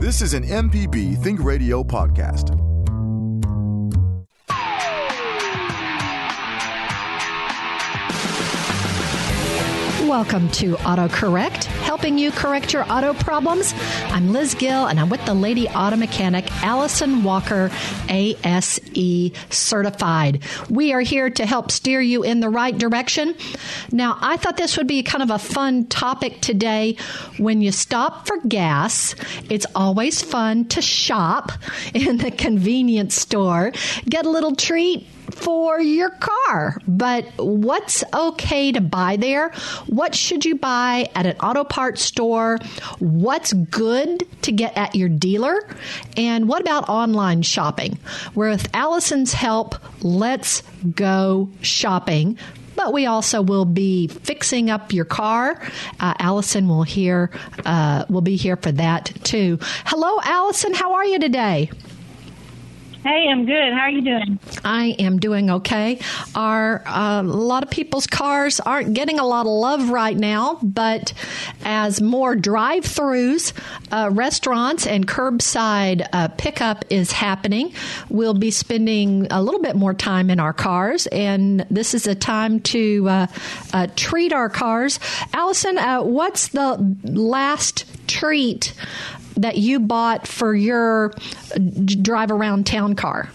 This is an MPB Think Radio podcast. Welcome to AutoCorrect, helping you correct your auto problems. I'm Liz Gill, and I'm with the lady auto mechanic, Allison Walker, ASE certified. We are here to help steer you in the right direction. Now, I thought this would be kind of a fun topic today. When you stop for gas, it's always fun to shop in the convenience store, get a little treat for your car. But what's okay to buy there? What should you buy at an auto parts store? What's good to get at your dealer? And what about online shopping? With Allison's help, let's go shopping but we also will be fixing up your car. Uh, Allison will here uh, will be here for that too. Hello, Allison. How are you today? Hey, I'm good. How are you doing? I am doing okay. Our uh, a lot of people's cars aren't getting a lot of love right now, but as more drive-throughs, uh, restaurants, and curbside uh, pickup is happening, we'll be spending a little bit more time in our cars, and this is a time to uh, uh, treat our cars. Allison, uh, what's the last treat that you bought for your drive around town car?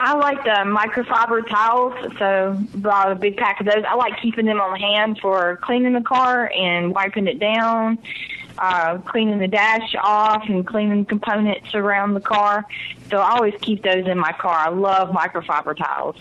I like the microfiber towels, so bought a big pack of those. I like keeping them on hand for cleaning the car and wiping it down, uh, cleaning the dash off, and cleaning components around the car. So I always keep those in my car. I love microfiber towels.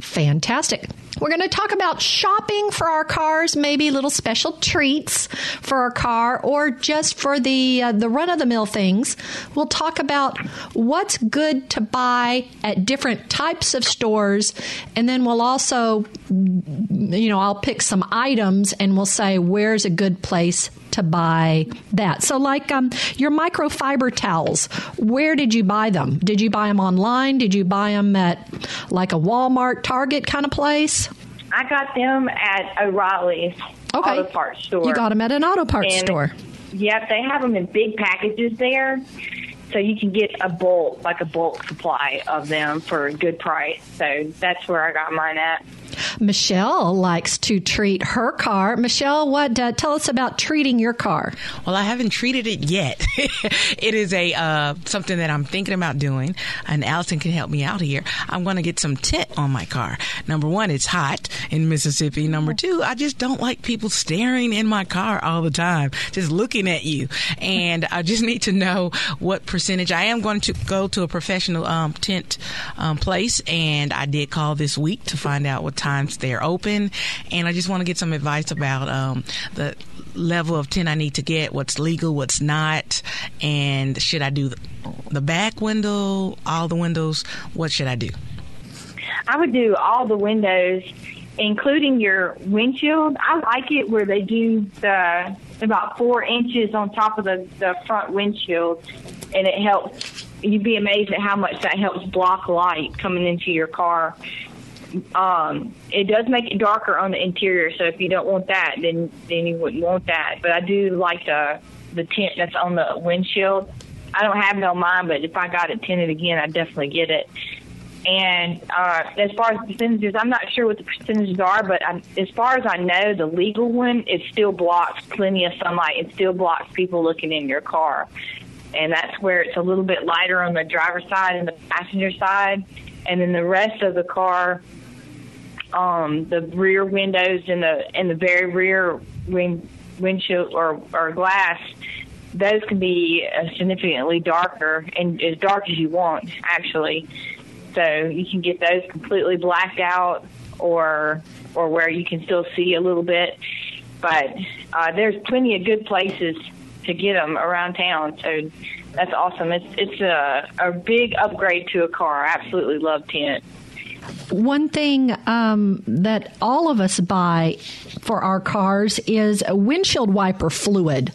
Fantastic. We're going to talk about shopping for our cars, maybe little special treats for our car, or just for the uh, the run of the mill things. We'll talk about what's good to buy at different types of stores, and then we'll also, you know, I'll pick some items and we'll say where's a good place to buy that. So, like um, your microfiber towels, where did you buy them? Did you buy them online? Did you buy them at like a Walmart, Target kind of place? I got them at O'Reilly's okay. auto parts store. You got them at an auto parts And- store. Yep, they have them in big packages there. So you can get a bulk, like a bulk supply of them for a good price. So that's where I got mine at. Michelle likes to treat her car. Michelle, what? Uh, tell us about treating your car. Well, I haven't treated it yet. it is a uh, something that I'm thinking about doing, and Allison can help me out here. I'm going to get some tint on my car. Number one, it's hot in Mississippi. Number two, I just don't like people staring in my car all the time, just looking at you. And I just need to know what percentage. I am going to go to a professional um, tint um, place, and I did call this week to find out what times they're open. And I just want to get some advice about um, the level of tint I need to get, what's legal, what's not, and should I do the back window, all the windows? What should I do? I would do all the windows, including your windshield. I like it where they do the about four inches on top of the, the front windshield, and it helps. You'd be amazed at how much that helps block light coming into your car. Um, it does make it darker on the interior, so if you don't want that, then then you wouldn't want that. But I do like the the tint that's on the windshield. I don't have it on mine, but if I got it tinted again, I'd definitely get it. And uh, as far as percentages, I'm not sure what the percentages are, but i as far as I know, the legal one it still blocks plenty of sunlight. It still blocks people looking in your car, and that's where it's a little bit lighter on the driver's side and the passenger side, and then the rest of the car, um, the rear windows and the and the very rear wind, windshield or or glass those can be uh, significantly darker and as dark as you want, actually. So you can get those completely blacked out, or or where you can still see a little bit. But uh, there's plenty of good places to get them around town. So that's awesome. It's it's a a big upgrade to a car. I absolutely love tint. One thing um, that all of us buy for our cars is a windshield wiper fluid.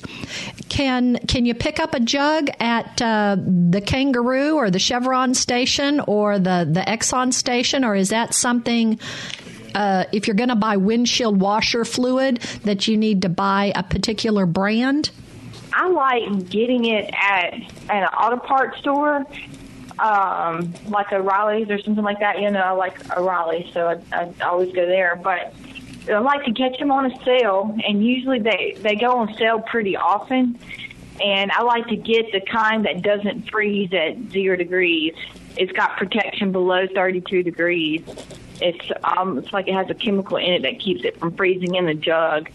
Can can you pick up a jug at uh, the Kangaroo or the Chevron station or the the Exxon station, or is that something? Uh, if you're going to buy windshield washer fluid, that you need to buy a particular brand. I like getting it at, at an auto parts store, um, like O'Reilly's or something like that. You know, I like O'Reilly, so I, I always go there. But I like to catch them on a sale, and usually they they go on sale pretty often. And I like to get the kind that doesn't freeze at zero degrees. It's got protection below 32 degrees. It's um, it's like it has a chemical in it that keeps it from freezing in the jug,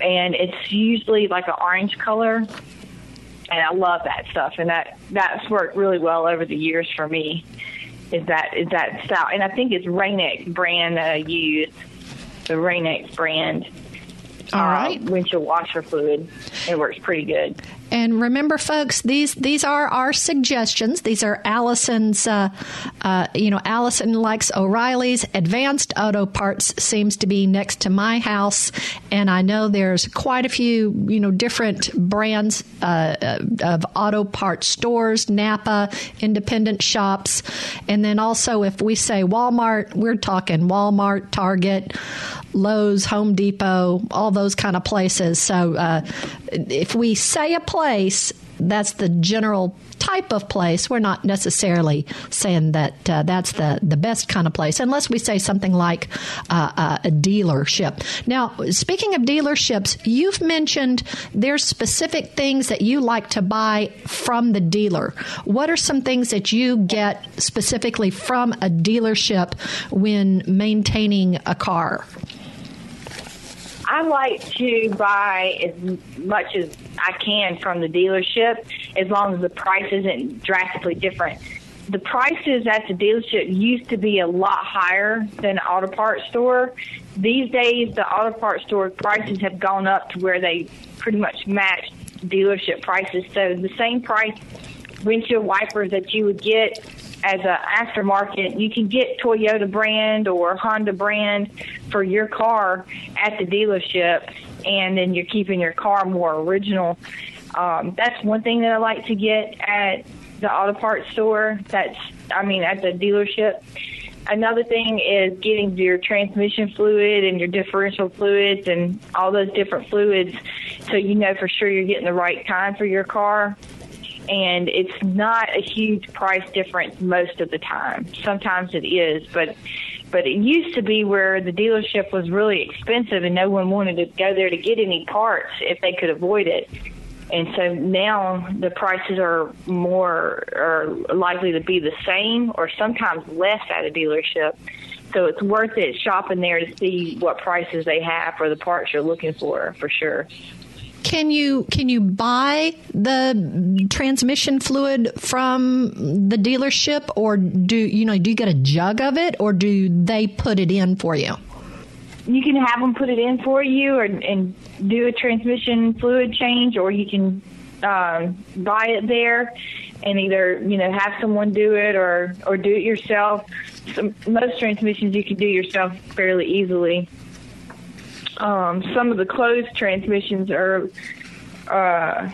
and it's usually like an orange color. And I love that stuff, and that that's worked really well over the years for me. Is that is that style? And I think it's Rain-X brand that I use, the Rain-X brand. All right. Uh, windshield washer fluid. It works pretty good. And remember, folks, these these are our suggestions. These are Allison's. Uh, uh, you know, Allison likes O'Reilly's. Advanced Auto Parts seems to be next to my house, and I know there's quite a few you know different brands uh, of auto parts stores, Napa, independent shops, and then also if we say Walmart, we're talking Walmart, Target. Lowe's, Home Depot, all those kind of places. So uh, if we say a place, that's the general type of place. We're not necessarily saying that uh, that's the, the best kind of place, unless we say something like uh, uh, a dealership. Now, speaking of dealerships, you've mentioned there's specific things that you like to buy from the dealer. What are some things that you get specifically from a dealership when maintaining a car? I like to buy as much as I can from the dealership as long as the price isn't drastically different. The prices at the dealership used to be a lot higher than auto parts store. These days, the auto parts store prices have gone up to where they pretty much match dealership prices. So the same price windshield wipers that you would get as an aftermarket, you can get Toyota brand or Honda brand for your car at the dealership, and then you're keeping your car more original. Um, that's one thing that I like to get at the auto parts store. That's, I mean, at the dealership. Another thing is getting your transmission fluid and your differential fluids and all those different fluids so you know for sure you're getting the right kind for your car and it's not a huge price difference most of the time. Sometimes it is, but but it used to be where the dealership was really expensive and no one wanted to go there to get any parts if they could avoid it. And so now the prices are more are likely to be the same or sometimes less at a dealership. So it's worth it shopping there to see what prices they have for the parts you're looking for, for sure. Can you can you buy the transmission fluid from the dealership, or do you know do you get a jug of it, or do they put it in for you? You can have them put it in for you, or, and do a transmission fluid change, or you can um, buy it there and either you know have someone do it or or do it yourself. Some, most transmissions you can do yourself fairly easily. Um, some of the closed transmissions are uh,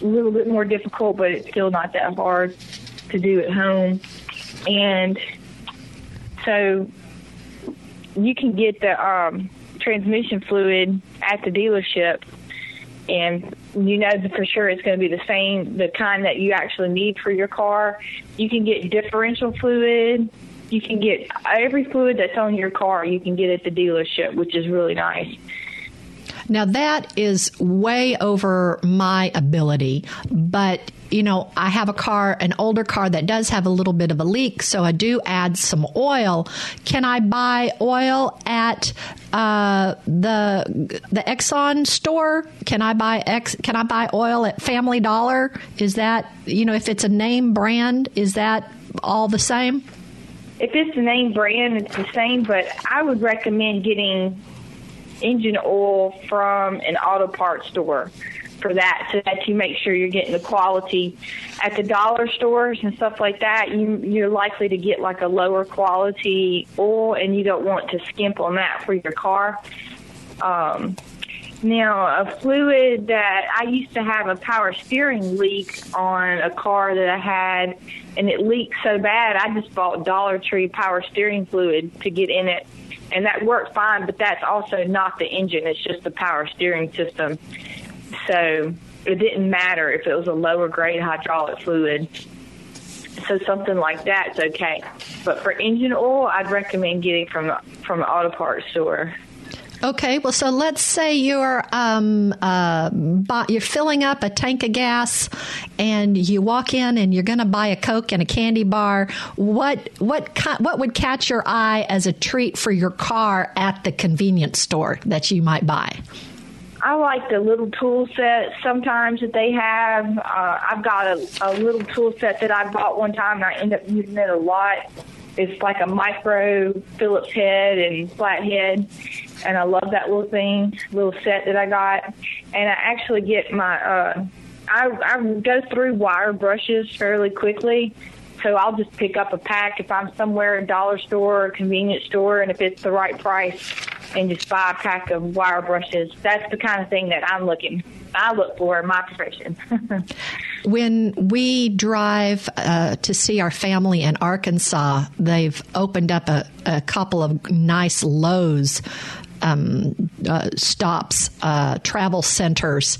a little bit more difficult, but it's still not that hard to do at home. And so you can get the um, transmission fluid at the dealership, and you know for sure it's going to be the same, the kind that you actually need for your car. You can get differential fluid you can get every fluid that's on your car. You can get at the dealership, which is really nice. Now that is way over my ability, but you know, I have a car, an older car that does have a little bit of a leak, so I do add some oil. Can I buy oil at uh, the the Exxon store? Can I buy X? Can I buy oil at Family Dollar? Is that you know, if it's a name brand, is that all the same? If it's the name brand, it's the same. But I would recommend getting engine oil from an auto parts store for that, so that you make sure you're getting the quality. At the dollar stores and stuff like that, you you're likely to get like a lower quality oil, and you don't want to skimp on that for your car. Um, now, a fluid that I used to have a power steering leak on a car that I had, and it leaked so bad, I just bought Dollar Tree power steering fluid to get in it, and that worked fine. But that's also not the engine; it's just the power steering system. So it didn't matter if it was a lower grade hydraulic fluid. So something like that's okay. But for engine oil, I'd recommend getting from from an auto parts store. Okay, well, so let's say you're um, uh, you're filling up a tank of gas, and you walk in and you're going to buy a Coke and a candy bar. What what what would catch your eye as a treat for your car at the convenience store that you might buy? I like the little tool set sometimes that they have. Uh, I've got a, a little tool set that I bought one time and I end up using it a lot. It's like a micro Phillips head and flathead, and I love that little thing, little set that I got. And I actually get my, uh, I, I go through wire brushes fairly quickly. So I'll just pick up a pack if I'm somewhere, a dollar store or convenience store, and if it's the right price, and just buy a pack of wire brushes. That's the kind of thing that I'm looking, I look for in my profession. when we drive uh, to see our family in Arkansas, they've opened up a, a couple of nice Love's um, uh, stops, uh, travel centers,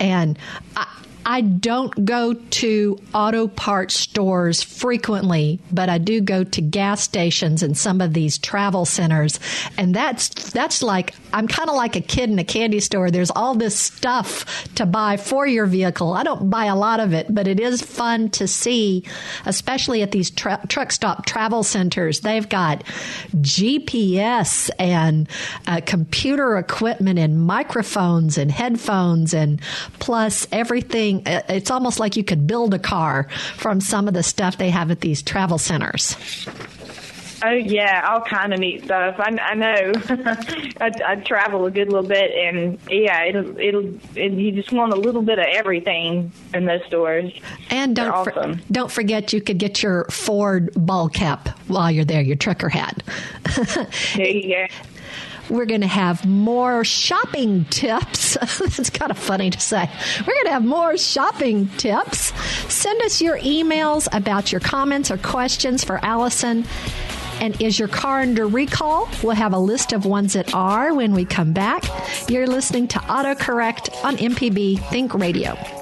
and I, I don't go to auto parts stores frequently, but I do go to gas stations and some of these travel centers. And that's that's like I'm kind of like a kid in a candy store. There's all this stuff to buy for your vehicle. I don't buy a lot of it, but it is fun to see, especially at these tra- truck stop travel centers. They've got GPS and uh, computer equipment and microphones and headphones and plus everything uh, it's almost like you could build a car from some of the stuff they have at these travel centers. Oh yeah, all kind of neat stuff. I, I know. I, I travel a good little bit, and yeah, it'll it'll it, you just want a little bit of everything in those stores. And don't awesome. for, don't forget you could get your Ford ball cap while you're there, your trucker hat. there you go. We're going to have more shopping tips. That's kind of funny to say. We're going to have more shopping tips. Send us your emails about your comments or questions for Allison. And is your car under recall? We'll have a list of ones that are when we come back. You're listening to AutoCorrect on MPB Think Radio.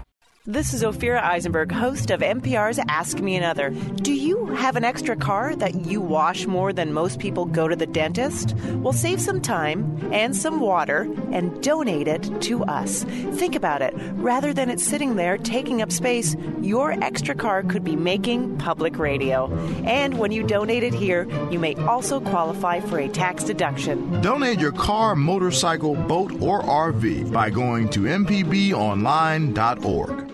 This is Ophira Eisenberg, host of NPR's Ask Me Another. Do you have an extra car that you wash more than most people go to the dentist? Well, save some time and some water and donate it to us. Think about it. Rather than it sitting there taking up space, your extra car could be making public radio. And when you donate it here, you may also qualify for a tax deduction. Donate your car, motorcycle, boat, or RV by going to mpbonline.org.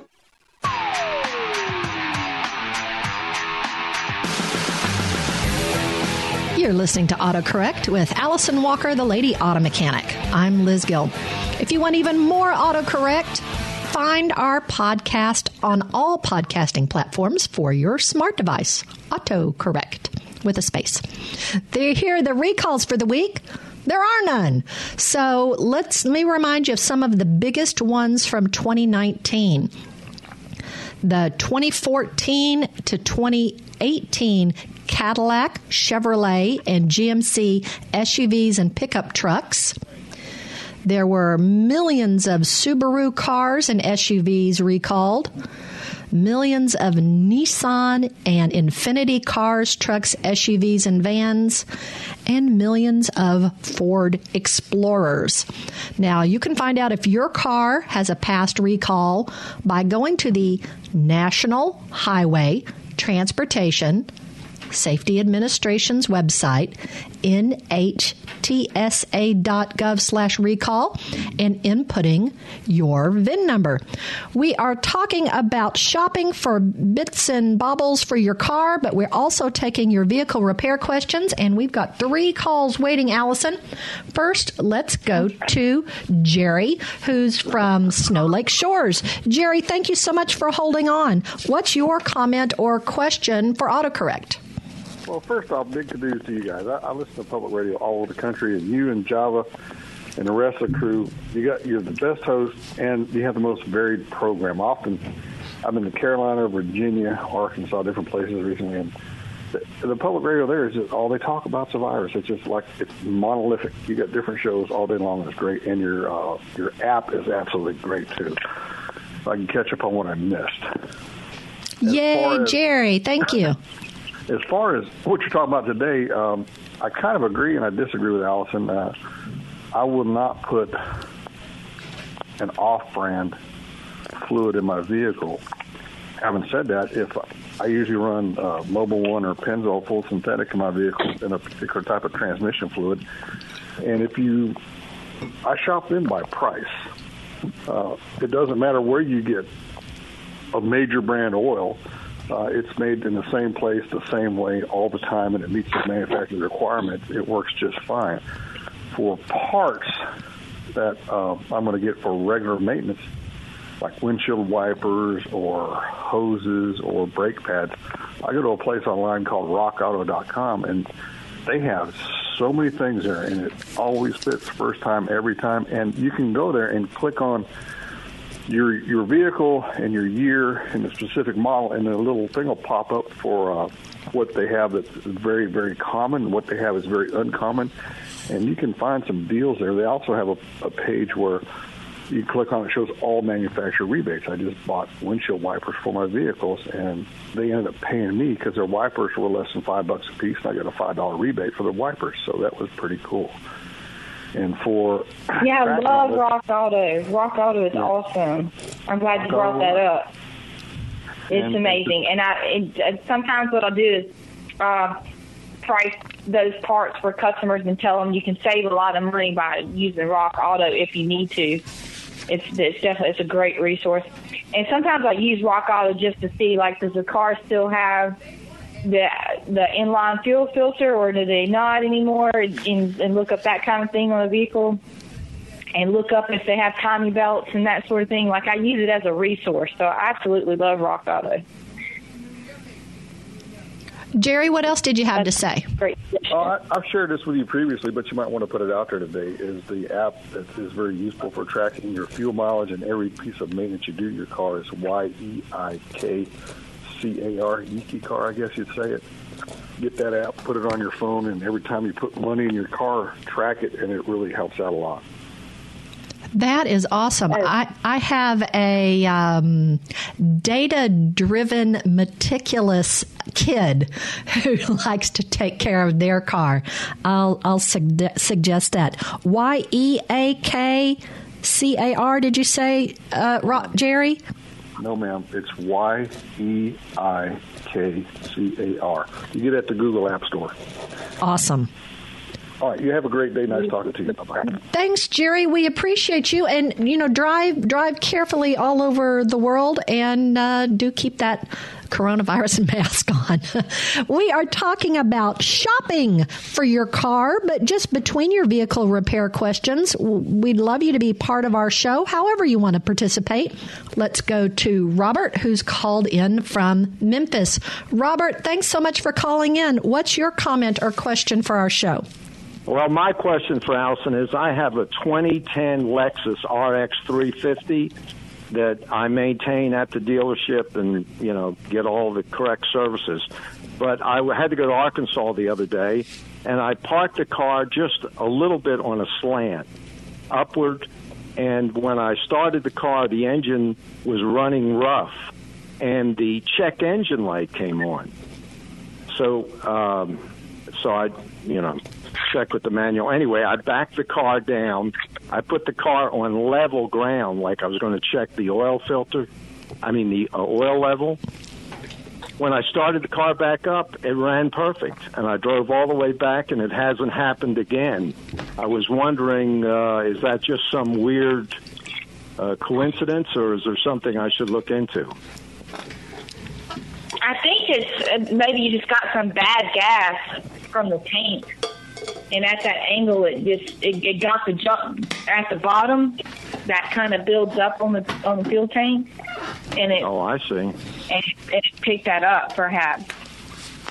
You're listening to AutoCorrect with Allison Walker, the Lady Auto Mechanic. I'm Liz Gill. If you want even more AutoCorrect, find our podcast on all podcasting platforms for your smart device. AutoCorrect with a space. Here hear the recalls for the week. There are none. So let's let me remind you of some of the biggest ones from 2019 the 2014 to 2018 Cadillac, Chevrolet, and GMC SUVs and pickup trucks. There were millions of Subaru cars and SUVs recalled, millions of Nissan and Infiniti cars, trucks, SUVs, and vans, and millions of Ford Explorers. Now, you can find out if your car has a past recall by going to the National Highway Transportation Safety Administration's website, nhtsa.gov slash recall, and inputting your VIN number. We are talking about shopping for bits and baubles for your car, but we're also taking your vehicle repair questions, and we've got three calls waiting, Allison. First, let's go to Jerry, who's from Snow Lake Shores. Jerry, thank you so much for holding on. What's your comment or question for AutoCorrect? Well, first off, big kudos to you guys. I, I listen to public radio all over the country, and you and Java and the rest of the crew, you got you're the best host, and you have the most varied program. Often, I'm in the Carolina, Virginia, Arkansas, different places recently, and the, the public radio there is just all they talk about virus. It's just like it's monolithic. You got different shows all day long. It's great, and your uh, your app is absolutely great too. So I can catch up on what I missed. As Yay, as- Jerry. Thank you. as far as what you're talking about today, um, I kind of agree and I disagree with Allison. Uh, I will not put an off-brand fluid in my vehicle. Having said that, if I usually run uh, Mobil One or Pennzoil full synthetic in my vehicle in a particular type of transmission fluid, and if you, I shop them by price. Uh, it doesn't matter where you get a major brand oil. Uh, it's made in the same place, the same way, all the time, and it meets the manufacturer's requirements. It works just fine. For parts that uh, I'm going to get for regular maintenance, like windshield wipers or hoses or brake pads, I go to a place online called RockAuto.com, and they have so many things there, and it always fits first time, every time. And you can go there and click on your your vehicle and your year and the specific model, and a little thing will pop up for uh, what they have that's very very common. What they have is very uncommon, and you can find some deals there. They also have a, a page where you click on it, shows all manufacturer rebates. I just bought windshield wipers for my vehicles, and they ended up paying me because their wipers were less than five bucks a piece, and I got a five dollar rebate for the wipers. So that was pretty cool. And for Yeah, I love Rock Auto. Rock Auto is awesome. I'm glad you brought that up. It's And- amazing. And I it, uh, sometimes what I'll do is uh, price those parts for customers and tell them you can save a lot of money by using Rock Auto if you need to. It's it's definitely it's a great resource. And sometimes I use Rock Auto just to see like does the car still have the the inline fuel filter or do they not anymore and, and look up that kind of thing on the vehicle and look up if they have timing belts and that sort of thing. Like I use it as a resource, so I absolutely love Rock Auto. Jerry, what else did you have to say? Great. Oh, I, I've shared this with you previously, but you might want to put it out there today. Is the app that is very useful for tracking your fuel mileage and every piece of maintenance you do to your car is Y E I K C A R, Yiki Car, I guess you'd say it. Get that app, put it on your phone, and every time you put money in your car, track it, and it really helps out a lot. That is awesome. I, I have a um, data driven, meticulous kid who likes to take care of their car. I'll, I'll sug- suggest that. Y E A K C A R, did you say, uh, Jerry? No, ma'am. It's Y E I K C A R. You get it at the Google App Store. Awesome. All right. You have a great day. Nice talking to you. Bye bye. Thanks, Jerry. We appreciate you, and you know, drive drive carefully all over the world, and uh, do keep that coronavirus mask on. we are talking about shopping for your car, but just between your vehicle repair questions, we'd love you to be part of our show. However, you want to participate. Let's go to Robert, who's called in from Memphis. Robert, thanks so much for calling in. What's your comment or question for our show? Well, my question for Allison is I have a 2010 Lexus RX 350 that I maintain at the dealership and, you know, get all the correct services. But I had to go to Arkansas the other day and I parked the car just a little bit on a slant upward. And when I started the car, the engine was running rough and the check engine light came on. So, um, so I, you know, checked with the manual. Anyway, I backed the car down. I put the car on level ground, like I was going to check the oil filter. I mean, the uh, oil level. when I started the car back up, it ran perfect, and I drove all the way back, and it hasn't happened again. I was wondering, uh, is that just some weird uh, coincidence, or is there something I should look into? I think it's uh, maybe you just got some bad gas from the tank, and at that angle, it just it, it got the jump at the bottom. That kind of builds up on the on the fuel tank, and it Oh, I see. and it, it picked that up. Perhaps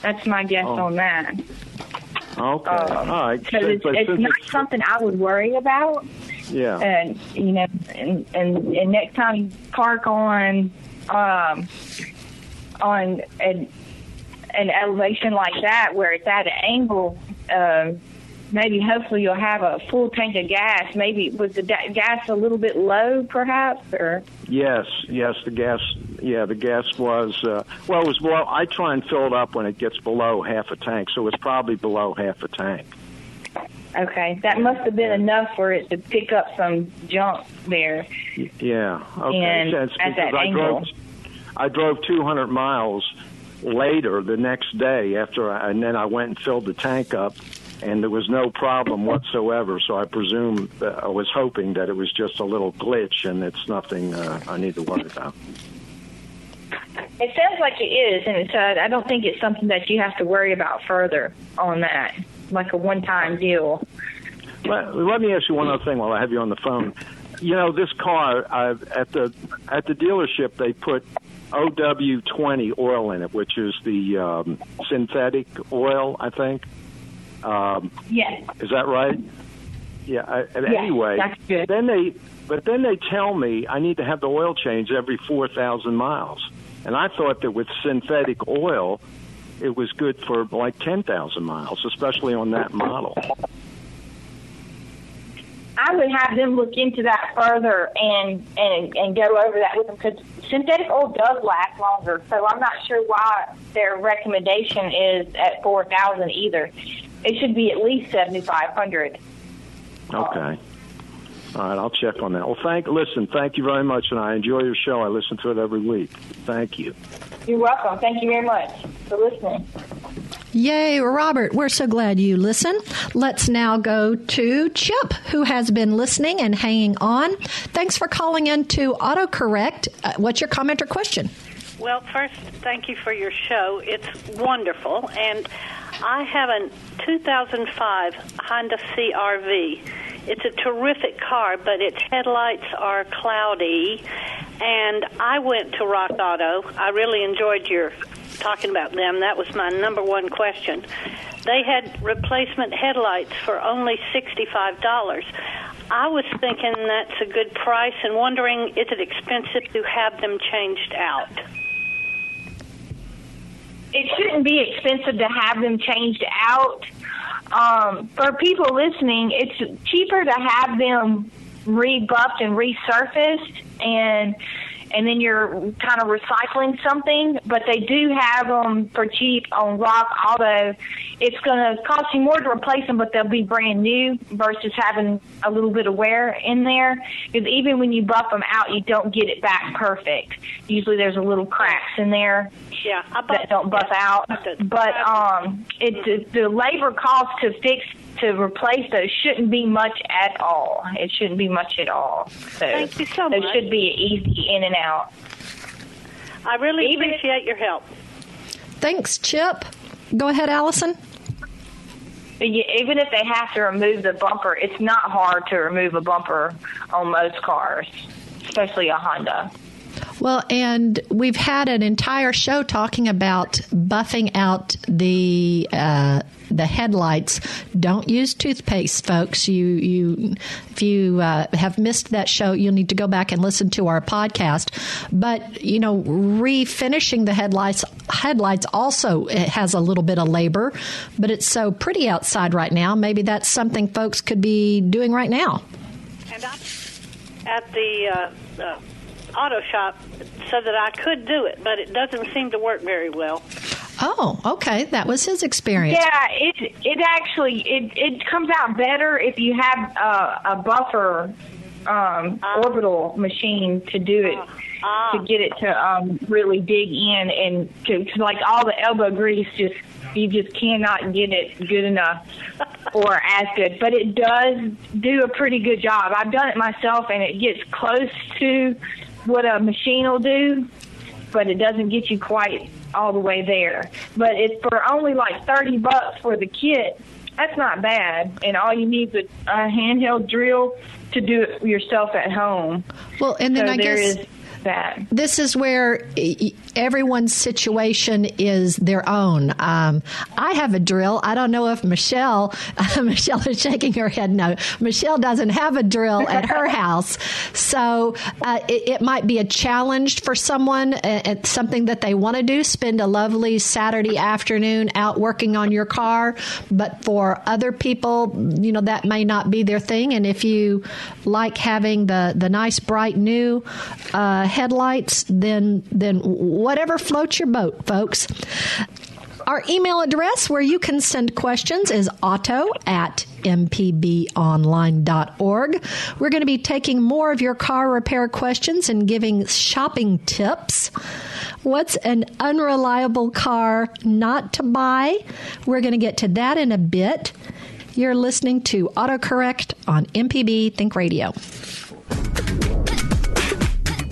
that's my guess Oh. on that. Okay, Um, all right. Because it's, But it's since not something I would worry about. yeah. and you know, and and, and next time you park on um, on an an elevation like that where it's at an angle, um, maybe hopefully you'll have a full tank of gas. Maybe was the da- gas a little bit low, perhaps, or Yes, yes, the gas. Yeah, the gas was. Uh, well, it was. Well, I try and fill it up when it gets below half a tank, so it's probably below half a tank. okay, that must have been enough for it to pick up some junk there. Yeah. Okay. And at that I angle. drove. I drove 200 miles later the next day after, I, and then I went and filled the tank up, and there was no problem whatsoever. So I presume that I was hoping that it was just a little glitch, and it's nothing uh, I need to worry about. It sounds like it is, and it's, uh, I don't think it's something that you have to worry about further on that, like a one-time deal. Let, let me ask you one other thing while I have you on the phone. You know, this car uh, at the at the dealership they put OW20 oil in it, which is the um, synthetic oil, I think. Um, Yes. is that right? Yeah. I, and Yes, anyway, that's good. then they but then they tell me I need to have the oil changed every four thousand miles, and I thought that with synthetic oil, it was good for like ten thousand miles, especially on that model. I would have them look into that further and and and go over that with them because synthetic oil does last longer. So I'm not sure why their recommendation is at four thousand either. It should be at least seventy five hundred. Okay. All right, I'll check on that. Well, thank. Listen, thank you very much, and I enjoy your show. I listen to it every week. Thank you. You're welcome. Thank you very much for listening. Yay, Robert. We're so glad you listen. Let's now go to Chip, who has been listening and hanging on. Thanks for calling in to AutoCorrect. Uh, what's your comment or question? Well, first, thank you for your show. It's wonderful. And I have a 2005 Honda CRV. It's a terrific car, but its headlights are cloudy. And I went to Rock Auto. I really enjoyed your talking about them. That was my number one question. They had replacement headlights for only $65. I was thinking that's a good price and wondering is it expensive to have them changed out? It shouldn't be expensive to have them changed out. Um, for people listening, it's cheaper to have them rebuffed and resurfaced, and and then you're kind of recycling something. But they do have them for cheap on Rock Auto. It's going to cost you more to replace them, but they'll be brand new versus having a little bit of wear in there. Because even when you buff them out, you don't get it back perfect. Usually, there's a little cracks in there Yeah, I bought that don't buff out. But um, it the, the labor cost to fix to replace those shouldn't be much at all. It shouldn't be much at all. So Thank you so those much. should be easy in and out. I really Even if- appreciate your help. Thanks, Chip. Go ahead, Allison. Even if they have to remove the bumper, it's not hard to remove a bumper on most cars, especially a Honda. Well, and we've had an entire show talking about buffing out the uh, the headlights. Don't use toothpaste, folks. You you if you uh, have missed that show, you'll need to go back and listen to our podcast. But you know, refinishing the headlights headlights also it has a little bit of labor, but it's so pretty outside right now. Maybe that's something folks could be doing right now. And at the uh, uh, auto shop, so that I could do it, but it doesn't seem to work very well. Oh, okay, that was his experience. Yeah, it it actually it it comes out better if you have uh, a buffer um, orbital machine to do it. Ah. to get it to um, really dig in and to, to like all the elbow grease just you just cannot get it good enough or as good. But it does do a pretty good job. I've done it myself and it gets close to what a machine will do, but it doesn't get you quite all the way there. But it's for only like thirty bucks for the kit. That's not bad, and all you need is a handheld drill to do it yourself at home. Well, and then so I guess is that. this is where everyone's situation is their own. Um, I have a drill. I don't know if Michelle, Michelle is shaking her head. No, Michelle doesn't have a drill at her house, so uh, it, it might be a challenge for someone. uh, It's something that they want to do. Spend a lovely Saturday afternoon out working on your car, but for other people, you know that may not be their thing. And if you like having the the nice bright new uh, headlights, then then whatever floats your boat, folks. Our email address where you can send questions is auto at mpbonline.org. We're going to be taking more of your car repair questions and giving shopping tips. What's an unreliable car not to buy? We're going to get to that in a bit. You're listening to AutoCorrect on MPB Think Radio.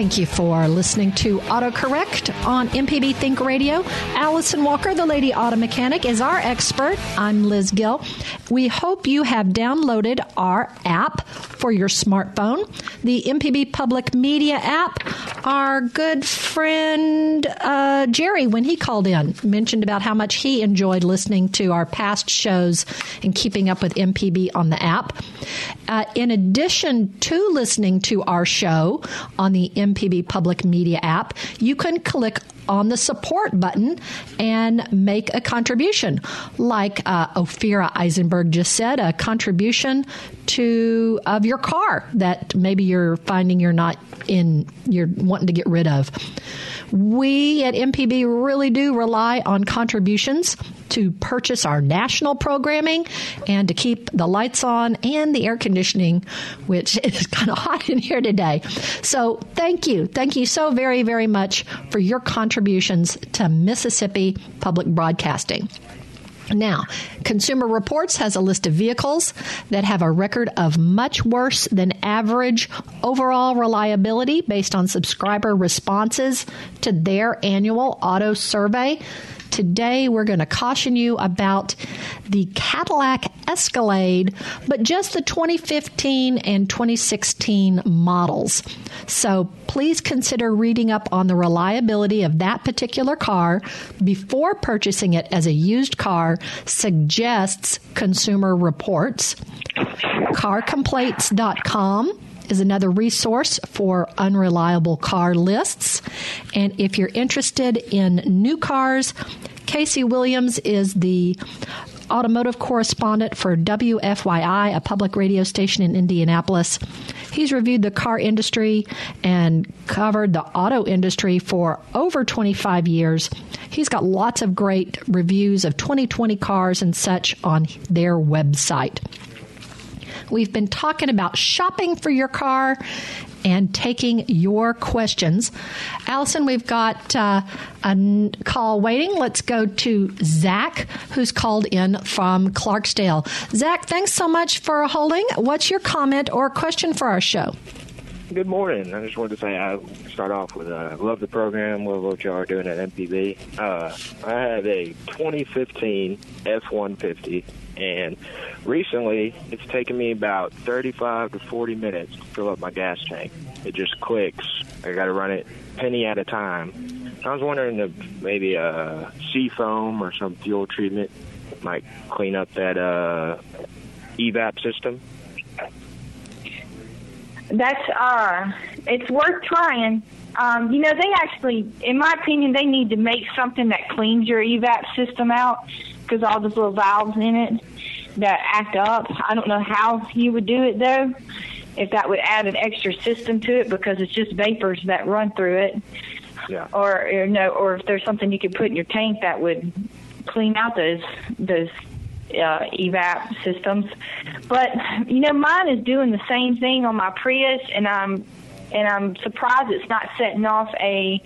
Thank you for listening to AutoCorrect on MPB Think Radio. Allison Walker, the lady auto mechanic, is our expert. I'm Liz Gill. We hope you have downloaded our app for your smartphone, the MPB Public Media app. Our good friend uh, Jerry, when he called in, mentioned about how much he enjoyed listening to our past shows and keeping up with MPB on the app. Uh, in addition to listening to our show on the MPB Public Media app, you can click on the support button and make a contribution. Like uh, Ophira Eisenberg just said, a contribution to of your car that maybe you're finding you're not in, you're wanting to get rid of. We at MPB really do rely on contributions to purchase our national programming and to keep the lights on and the air conditioning, which is kind of hot in here today. So thank you. Thank you so very, very much for your contributions to Mississippi Public Broadcasting. Now, Consumer Reports has a list of vehicles that have a record of much worse than average overall reliability based on subscriber responses to their annual auto survey. Today, we're going to caution you about the Cadillac Escalade, but just the 2015 and 2016 models. So please consider reading up on the reliability of that particular car before purchasing it as a used car, suggests Consumer Reports. CarComplaints.com is another resource for unreliable car lists. And if you're interested in new cars, Casey Williams is the automotive correspondent for WFYI, a public radio station in Indianapolis. He's reviewed the car industry and covered the auto industry for over 25 years. He's got lots of great reviews of 2020 cars and such on their website. We've been talking about shopping for your car and taking your questions. Allison, we've got uh, a call waiting. Let's go to Zach, who's called in from Clarksdale. Zach, thanks so much for holding. What's your comment or question for our show? Good morning. I just wanted to say I start off with uh, love the program, love what y'all are doing at MPB. Uh, I have a 2015 F-150, and recently it's taken me about 35 to 40 minutes to fill up my gas tank. It just clicks. I got to run it penny at a time. I was wondering if maybe a sea foam or some fuel treatment might clean up that uh, evap system. That's uh, it's worth trying. Um, you know, they actually, in my opinion, they need to make something that cleans your evap system out because all those little valves in it that act up. I don't know how you would do it though. If that would add an extra system to it because it's just vapors that run through it. Yeah. Or you know, or if there's something you could put in your tank that would clean out those those uh, evap systems. But you know, mine is doing the same thing on my Prius, and I'm and I'm surprised it's not setting off a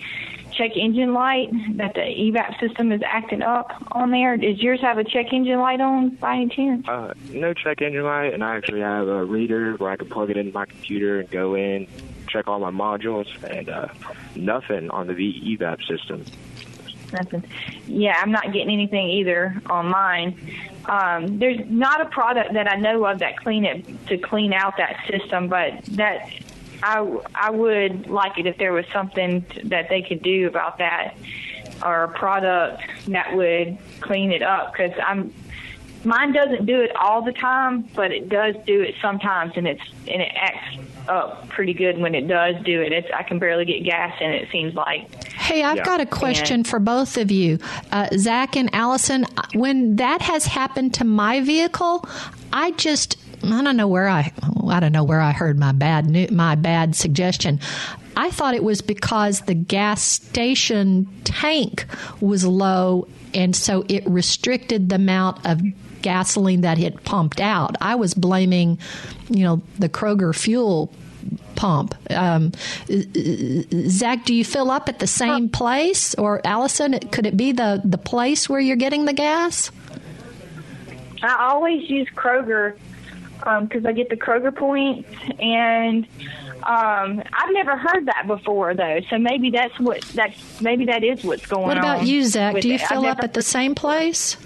check engine light that the evap system is acting up on there. Does yours have a check engine light on by any chance? Uh, no check engine light, and I actually have a reader where I can plug it into my computer and go in, check all my modules, and uh, nothing on the evap system. Nothing. Yeah, I'm not getting anything either on mine. Um, there's not a product that I know of that clean it to clean out that system, but that I I would like it if there was something that they could do about that, or a product that would clean it up because I'm mine doesn't do it all the time, but it does do it sometimes, and it's and it acts up pretty good when it does do it. It's I can barely get gas it. It seems like. Hey, I've Yeah. got a question And- for both of you, uh, Zach and Allison. When that has happened to my vehicle, I just I don't know where I I don't know where I heard my bad new, my bad suggestion. I thought it was because the gas station tank was low, and so it restricted the amount of gasoline that it pumped out. I was blaming, you know, the Kroger fuel pump. Um, Zach, do you fill up at the same place, or Allison? Could it be the the place where you're getting the gas? I always use Kroger because I get the Kroger points, and um, I've never heard that before though. So maybe that's what that's maybe that is what's going on. What about you, Zach? Do you it. Fill up at the same place?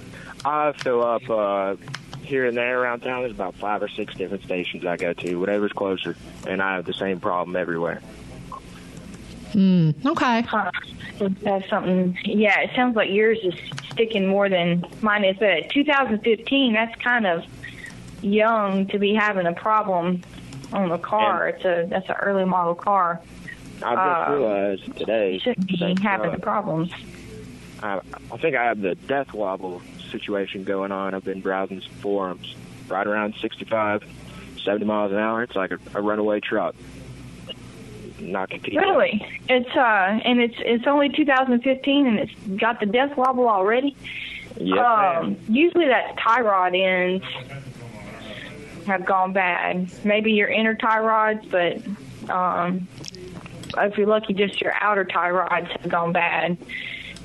I fill up uh, here and there around town. There's about five or six different stations I go to, whatever's closer, and I have the same problem everywhere. Hmm. Okay. Huh. That's something. Yeah, it sounds like yours is sticking more than mine is. But at 2015, that's kind of young to be having a problem on the car. it's a that's an early model car. I just Uh, realized today. You shouldn't be having uh, the problems. I, I think I have the death wobble situation going on. I've been browsing some forums. Right around 65, 70 miles an hour. It's like a, a runaway truck. People. Really, it's uh, and it's it's only 2015, and it's got the death wobble already. Yes, um, usually that tie rod ends have gone bad. Maybe your inner tie rods, but um, if you're lucky, just your outer tie rods have gone bad.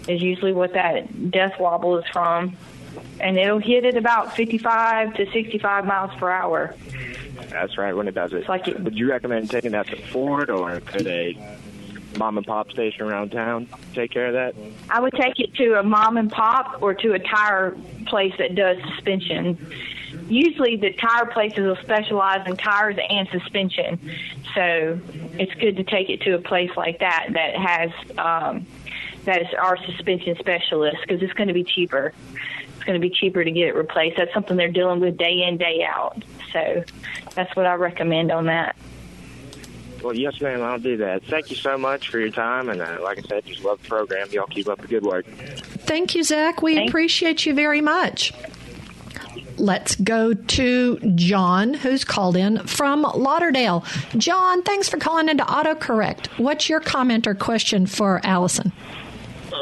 Is usually what that death wobble is from, and it'll hit at about 55 to 65 miles per hour. That's right when it does it. like it- Would you recommend taking that to Ford or could a mom and pop station around town take care of that? I would take it to a mom and pop or to a tire place that does suspension. Usually, the tire places will specialize in tires and suspension, so it's good to take it to a place like that that has um, that is our suspension specialist because it's going to be cheaper. It's going to be cheaper to get it replaced. That's something they're dealing with day in day out. So that's what I recommend on that. Well, yes, ma'am, I'll do that. Thank you so much for your time, and uh, like I said, just love the program. Y'all keep up the good work. Thank you, Zach. We appreciate you very much. Let's go to John, who's called in from Lauderdale. John, thanks for calling into AutoCorrect. What's your comment or question for Allison?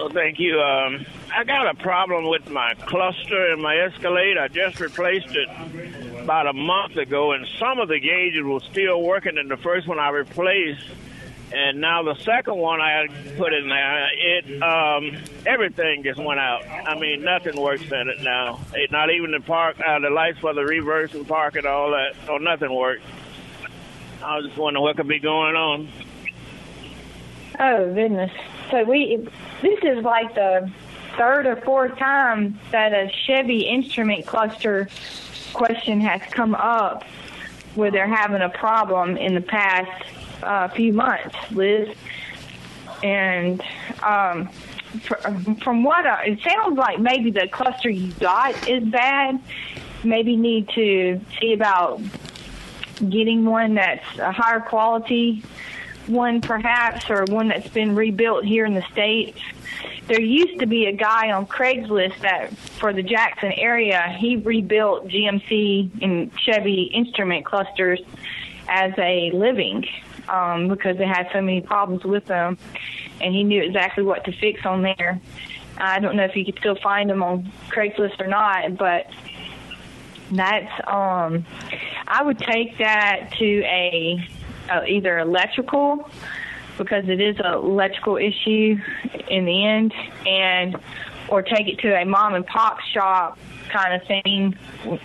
Oh, thank you. Um, I got a problem with my cluster in my Escalade. I just replaced it about a month ago, and some of the gauges were still working in the first one I replaced. And now the second one I put in there, it um, everything just went out. I mean, nothing works in it now. It, not even the park, uh, the lights for the reverse and park and all that. So nothing works. I was just wondering what could be going on. Oh goodness! So we this is like the third or fourth time that a Chevy instrument cluster question has come up where they're having a problem in the past uh, few months, Liz. And um, from what I, it sounds like, maybe the cluster you got is bad. Maybe need to see about getting one that's a higher quality one, perhaps, or one that's been rebuilt here in the states. There used to be a guy on Craigslist that, for the Jackson area, he rebuilt GMC and Chevy instrument clusters as a living um, because they had so many problems with them, and he knew exactly what to fix on there. I don't know if you could still find them on Craigslist or not, but that's um, I would take that to a, a either electrical because it is an electrical issue in the end, and or take it to a mom and pop shop kind of thing,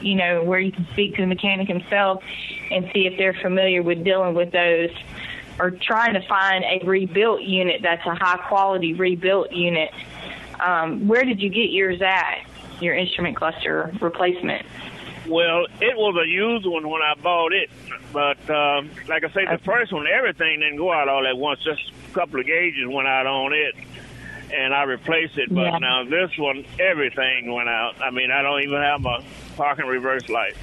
you know, where you can speak to the mechanic himself and see if they're familiar with dealing with those or trying to find a rebuilt unit that's a high quality rebuilt unit. Um, where did you get yours at, your instrument cluster replacement? Well, it was a used one when I bought it, but um, like I say, the first one, everything didn't go out all at once. Just a couple of gauges went out on it, and I replaced it. But yeah. now this one, everything went out. I mean, I don't even have a parking reverse light.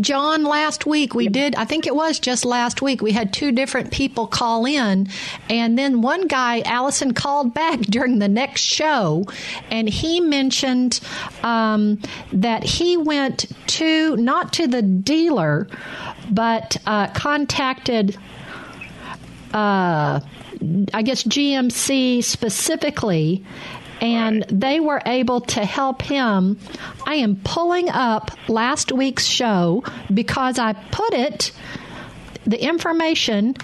John, last week we did, I think it was just last week, we had two different people call in. And then one guy, Allison, called back during the next show and he mentioned um, that he went to, not to the dealer, but uh, contacted. Uh, I guess GMC specifically, and right. they were able to help him. I am pulling up last week's show because I put it, the information,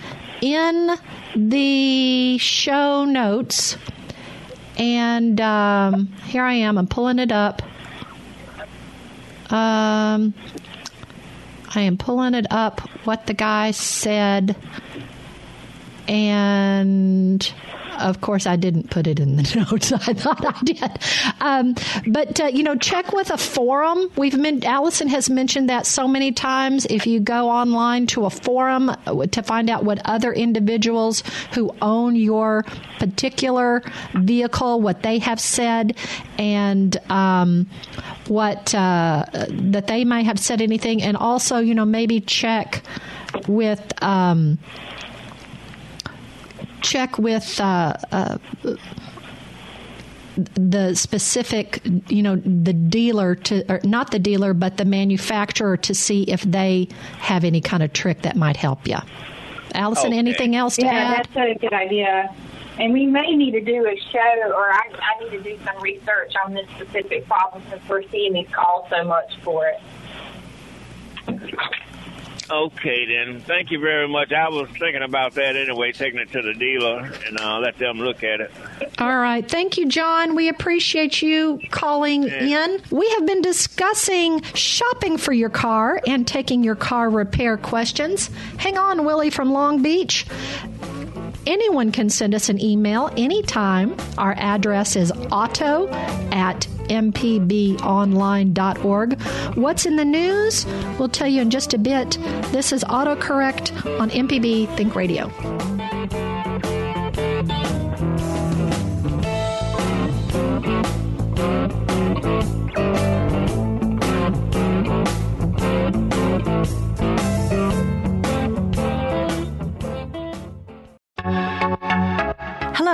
in the show notes. And um, here I am, I'm pulling it up. Um, I am pulling it up what the guy said. And of course, I didn't put it in the notes. I thought I did. Um, but, uh, you know, check with a forum. We've been, Allison has mentioned that so many times. If you go online to a forum uh, to find out what other individuals who own your particular vehicle, what they have said, and um, what uh, that they may have said anything, and also, you know, maybe check with. Um, check with uh, uh, the specific, you know, the dealer to, or not the dealer, but the manufacturer to see if they have any kind of trick that might help you. Allison, okay. anything else to yeah, add? that's a good idea. And we may need to do a show, or I, I need to do some research on this specific problem since we're seeing these calls so much for it. Okay, then. Thank you very much. I was thinking about that anyway, taking it to the dealer and uh, let them look at it. All right. Thank you, John. We appreciate you calling yeah. in. We have been discussing shopping for your car and taking your car repair questions. Hang on, Willie from Long Beach. Anyone can send us an email anytime. Our address is auto at mpbonline.org. What's in the news? We'll tell you in just a bit. This is AutoCorrect on MPB Think Radio.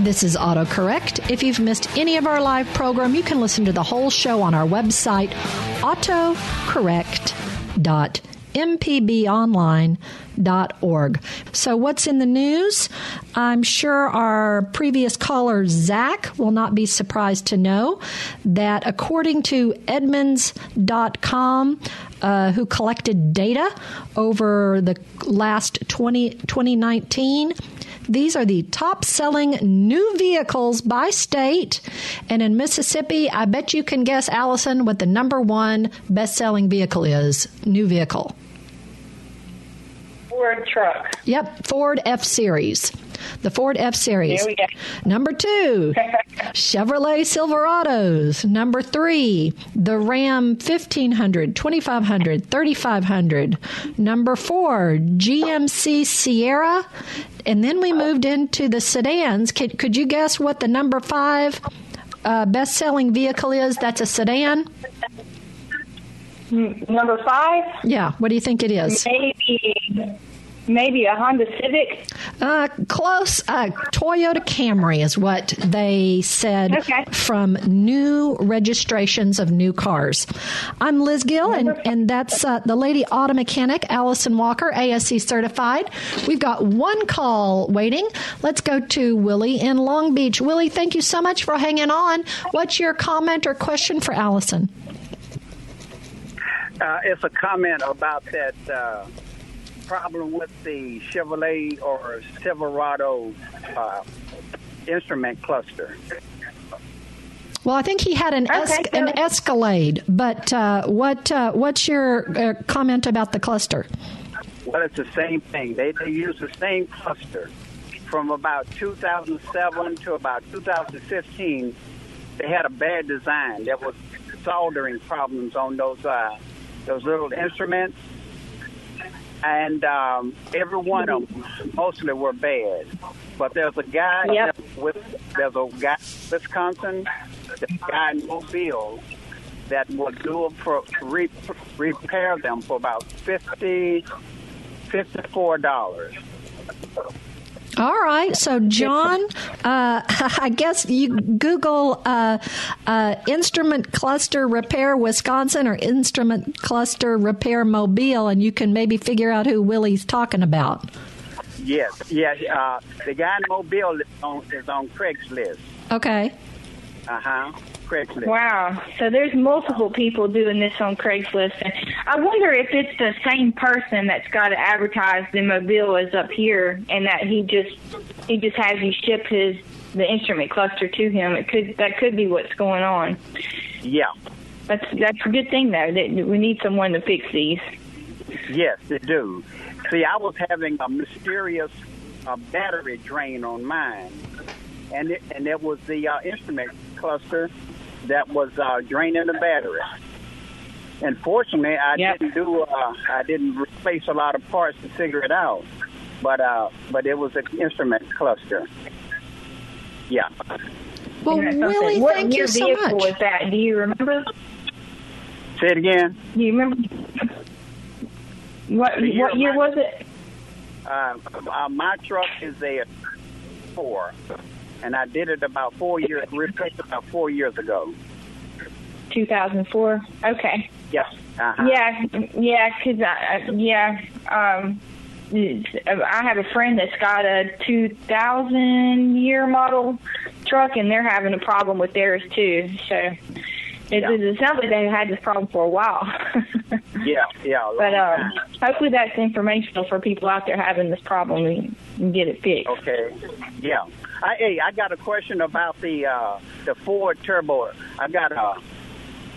This is AutoCorrect. If you've missed any of our live program, you can listen to the whole show on our website, autocorrect.mpbonline.org. So, what's in the news? I'm sure our previous caller, Zach, will not be surprised to know that according to Edmunds.com, uh, who collected data over the last 20, 2019, these are the top selling new vehicles by state. And in Mississippi, I bet you can guess, Allison, what the number one best selling vehicle is. New vehicle. Ford truck. Yep, Ford F Series. The Ford F Series. Number two, Chevrolet Silverados. Number three, the Ram 1500, 2500, 3500. Number four, GMC Sierra. And then we moved into the sedans. Could, could you guess what the number five uh, best selling vehicle is that's a sedan? Number five? Yeah, what do you think it is? Maybe maybe a Honda Civic. Uh, close. Uh, Toyota Camry is what they said Okay. from new registrations of new cars. I'm Liz Gill, and, and that's uh, the lady auto mechanic, Allison Walker, ASE certified. We've got one call waiting. Let's go to Willie in Long Beach. Willie, thank you so much for hanging on. What's your comment or question for Allison? Uh, it's a comment about that uh, problem with the Chevrolet or Silverado uh, instrument cluster. Well, I think he had an es- an Escalade, but uh, what uh, what's your uh, comment about the cluster? Well, it's the same thing. They, they use the same cluster from about 2007 to about 2015. They had a bad design. There was soldering problems on those uh, those little instruments, and um, every one of them mostly were bad. But there's a guy Yep. with there's a guy in Wisconsin, there's a guy in Mobile that will do it for re- repair them for about fifty fifty-four dollars. All right, so John, uh, I guess you Google uh, uh, instrument cluster repair Wisconsin or instrument cluster repair Mobile, and you can maybe figure out who Willie's talking about. Yes, yes. Uh, the guy in Mobile is on, is on Craigslist. Okay. Uh huh. Craigslist. Wow. So there's multiple people doing this on Craigslist. And I wonder if it's the same person that's got it advertised in Mobile as up here and that he just he just has you ship his the instrument cluster to him. It could that could be what's going on. Yeah. That's that's a good thing though. That we need someone to fix these. Yes, they do. See, I was having a mysterious uh, battery drain on mine, and it, and it was the uh, instrument cluster that was uh, draining the battery. And fortunately, I didn't do. Uh, I didn't replace a lot of parts to figure it out, but uh, but it was an instrument cluster. Yeah. Well, Isn't that Willie, something? what thank year you so vehicle much. was that? Do you remember? Say it again. Do you remember? What year what year of was it? Uh, uh, my truck is a four, and I did it about four years. Replaced it about four years ago. 2004. Okay. Yes. Uh-huh. Yeah, yeah, 'cause I, I- yeah, um, I have a friend that's got a 2000 year model truck, and they're having a problem with theirs too. So it, it sounds like they had this problem for a while. Yeah. Yeah. but um, hopefully that's informational for people out there having this problem and get it fixed. Okay. Yeah. I, hey, I got a question about the uh, the Ford Turbo. I got a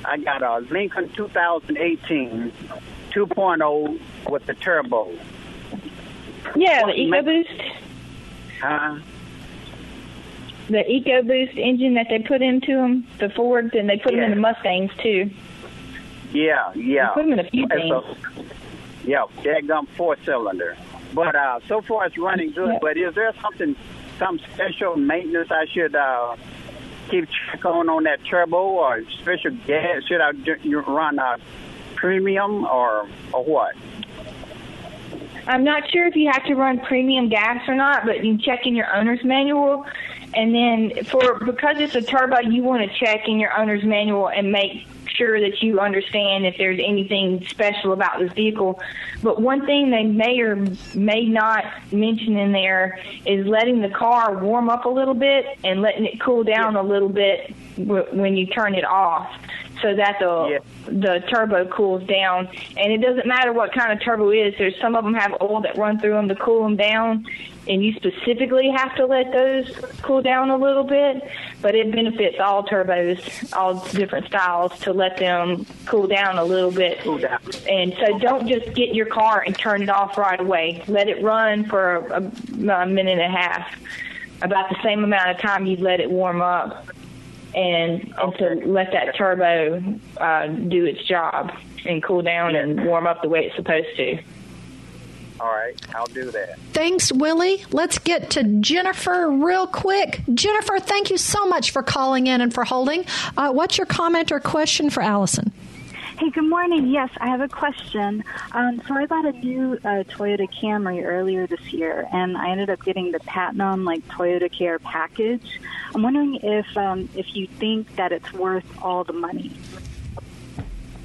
I got a Lincoln 2018 2.0 with the turbo. Yeah, the EcoBoost, Huh? the EcoBoost engine that they put into them, the Fords, and they put them in the Mustangs too. Yeah, yeah. They them in a few It's a- yeah, daggum four cylinder. But uh, so far it's running good. But is there something, some special maintenance I should uh, keep check on on that turbo or special gas? Should I run a premium or or what? I'm not sure if you have to run premium gas or not, but you check in your owner's manual and then for because it's a turbo, you want to check in your owner's manual and make sure that you understand if there's anything special about this vehicle. But one thing they may or may not mention in there is letting the car warm up a little bit and letting it cool down a little bit w- when you turn it off so that the the turbo cools down. And it doesn't matter what kind of turbo it is. There's some of them have oil that run through them to cool them down, and you specifically have to let those cool down a little bit. But it benefits all turbos, all different styles, to let them cool down a little bit. Cool down. And so don't just get your car and turn it off right away. Let it run for a, a minute and a half, about the same amount of time you'd let it warm up and, and to let that turbo uh, do its job and cool down and warm up the way it's supposed to. All right, I'll do that. Thanks, Willie. Let's get to Jennifer real quick. Jennifer, thank you so much for calling in and for holding. Uh, what's your comment or question for Allison? Hey, good morning. Yes, I have a question. Um, so I bought a new uh, Toyota Camry earlier this year, and I ended up getting the Platinum like Toyota Care package. I'm wondering if um, if you think that it's worth all the money,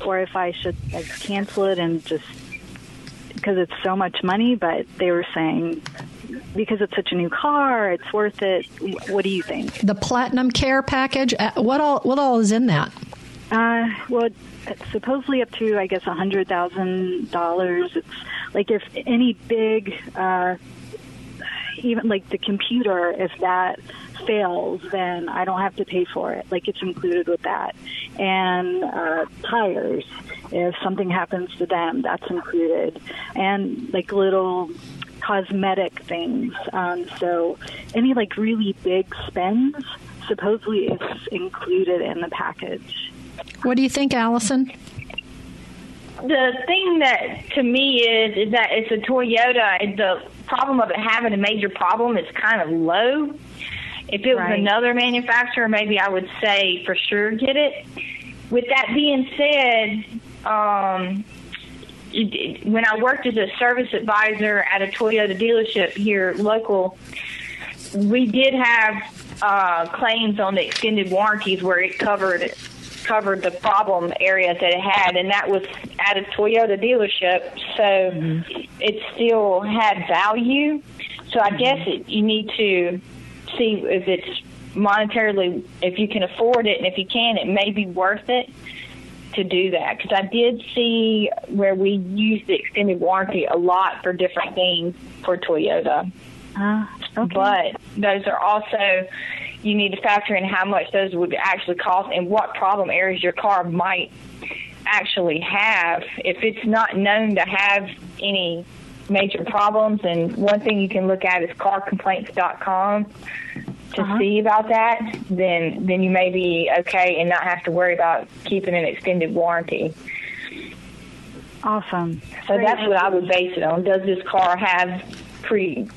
or if I should like cancel it and just because it's so much money. But they were saying because it's such a new car, it's worth it. What do you think? The Platinum Care package. Uh, what all? What all is in that? Uh, well, supposedly up to I guess a hundred thousand dollars. It's like if any big, uh, even like the computer, if that fails, then I don't have to pay for it. Like it's included with that, and uh, tires. If something happens to them, that's included, and like little cosmetic things. Um, so any like really big spends supposedly is included in the package. What do you think, Allison? The thing that to me is is that it's a Toyota. The problem of it having a major problem is kind of low. If it was another manufacturer, maybe I would say for sure get it. With that being said, um, when I worked as a service advisor at a Toyota dealership here local, we did have uh, claims on the extended warranties where it covered covered the problem areas that it had, and that was at a Toyota dealership, so mm-hmm. it still had value. So I mm-hmm. guess it, you need to see if it's monetarily, if you can afford it, and if you can, it may be worth it to do that. Because I did see where we used the extended warranty a lot for different things for Toyota. Ah, but those are also you need to factor in how much those would actually cost and what problem areas your car might actually have. If it's not known to have any major problems, and one thing you can look at is carcomplaints.com to uh-huh. see about that, then then you may be okay and not have to worry about keeping an extended warranty. Awesome. So that's what I would base it on. Does this car have pre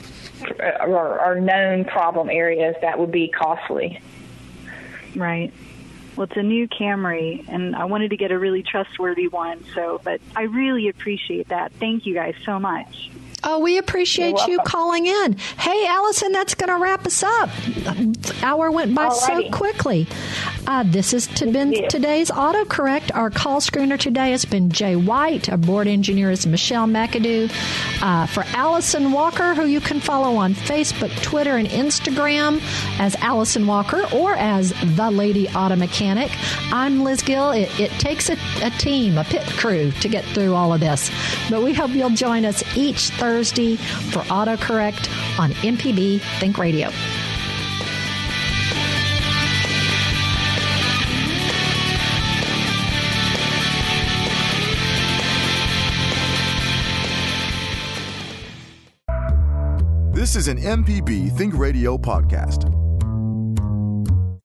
Uh, or, or known problem areas that would be costly? Right. Well, it's a new Camry, and I wanted to get a really trustworthy one. So, but I really appreciate that. Thank you guys so much. Oh, we appreciate you calling in. Hey, Allison, that's going to wrap us up. The hour went by so quickly. Uh, this has to been today's autocorrect. Our call screener today has been Jay White. Our board engineer is Michelle McAdoo. Uh, for Allison Walker, who you can follow on Facebook, Twitter, and Instagram as Allison Walker or as the Lady Auto Mechanic, I'm Liz Gill. It, it takes a, a team, a pit crew to get through all of this. But we hope you'll join us each Thursday for autocorrect on MPB Think Radio. This is an MPB Think Radio podcast.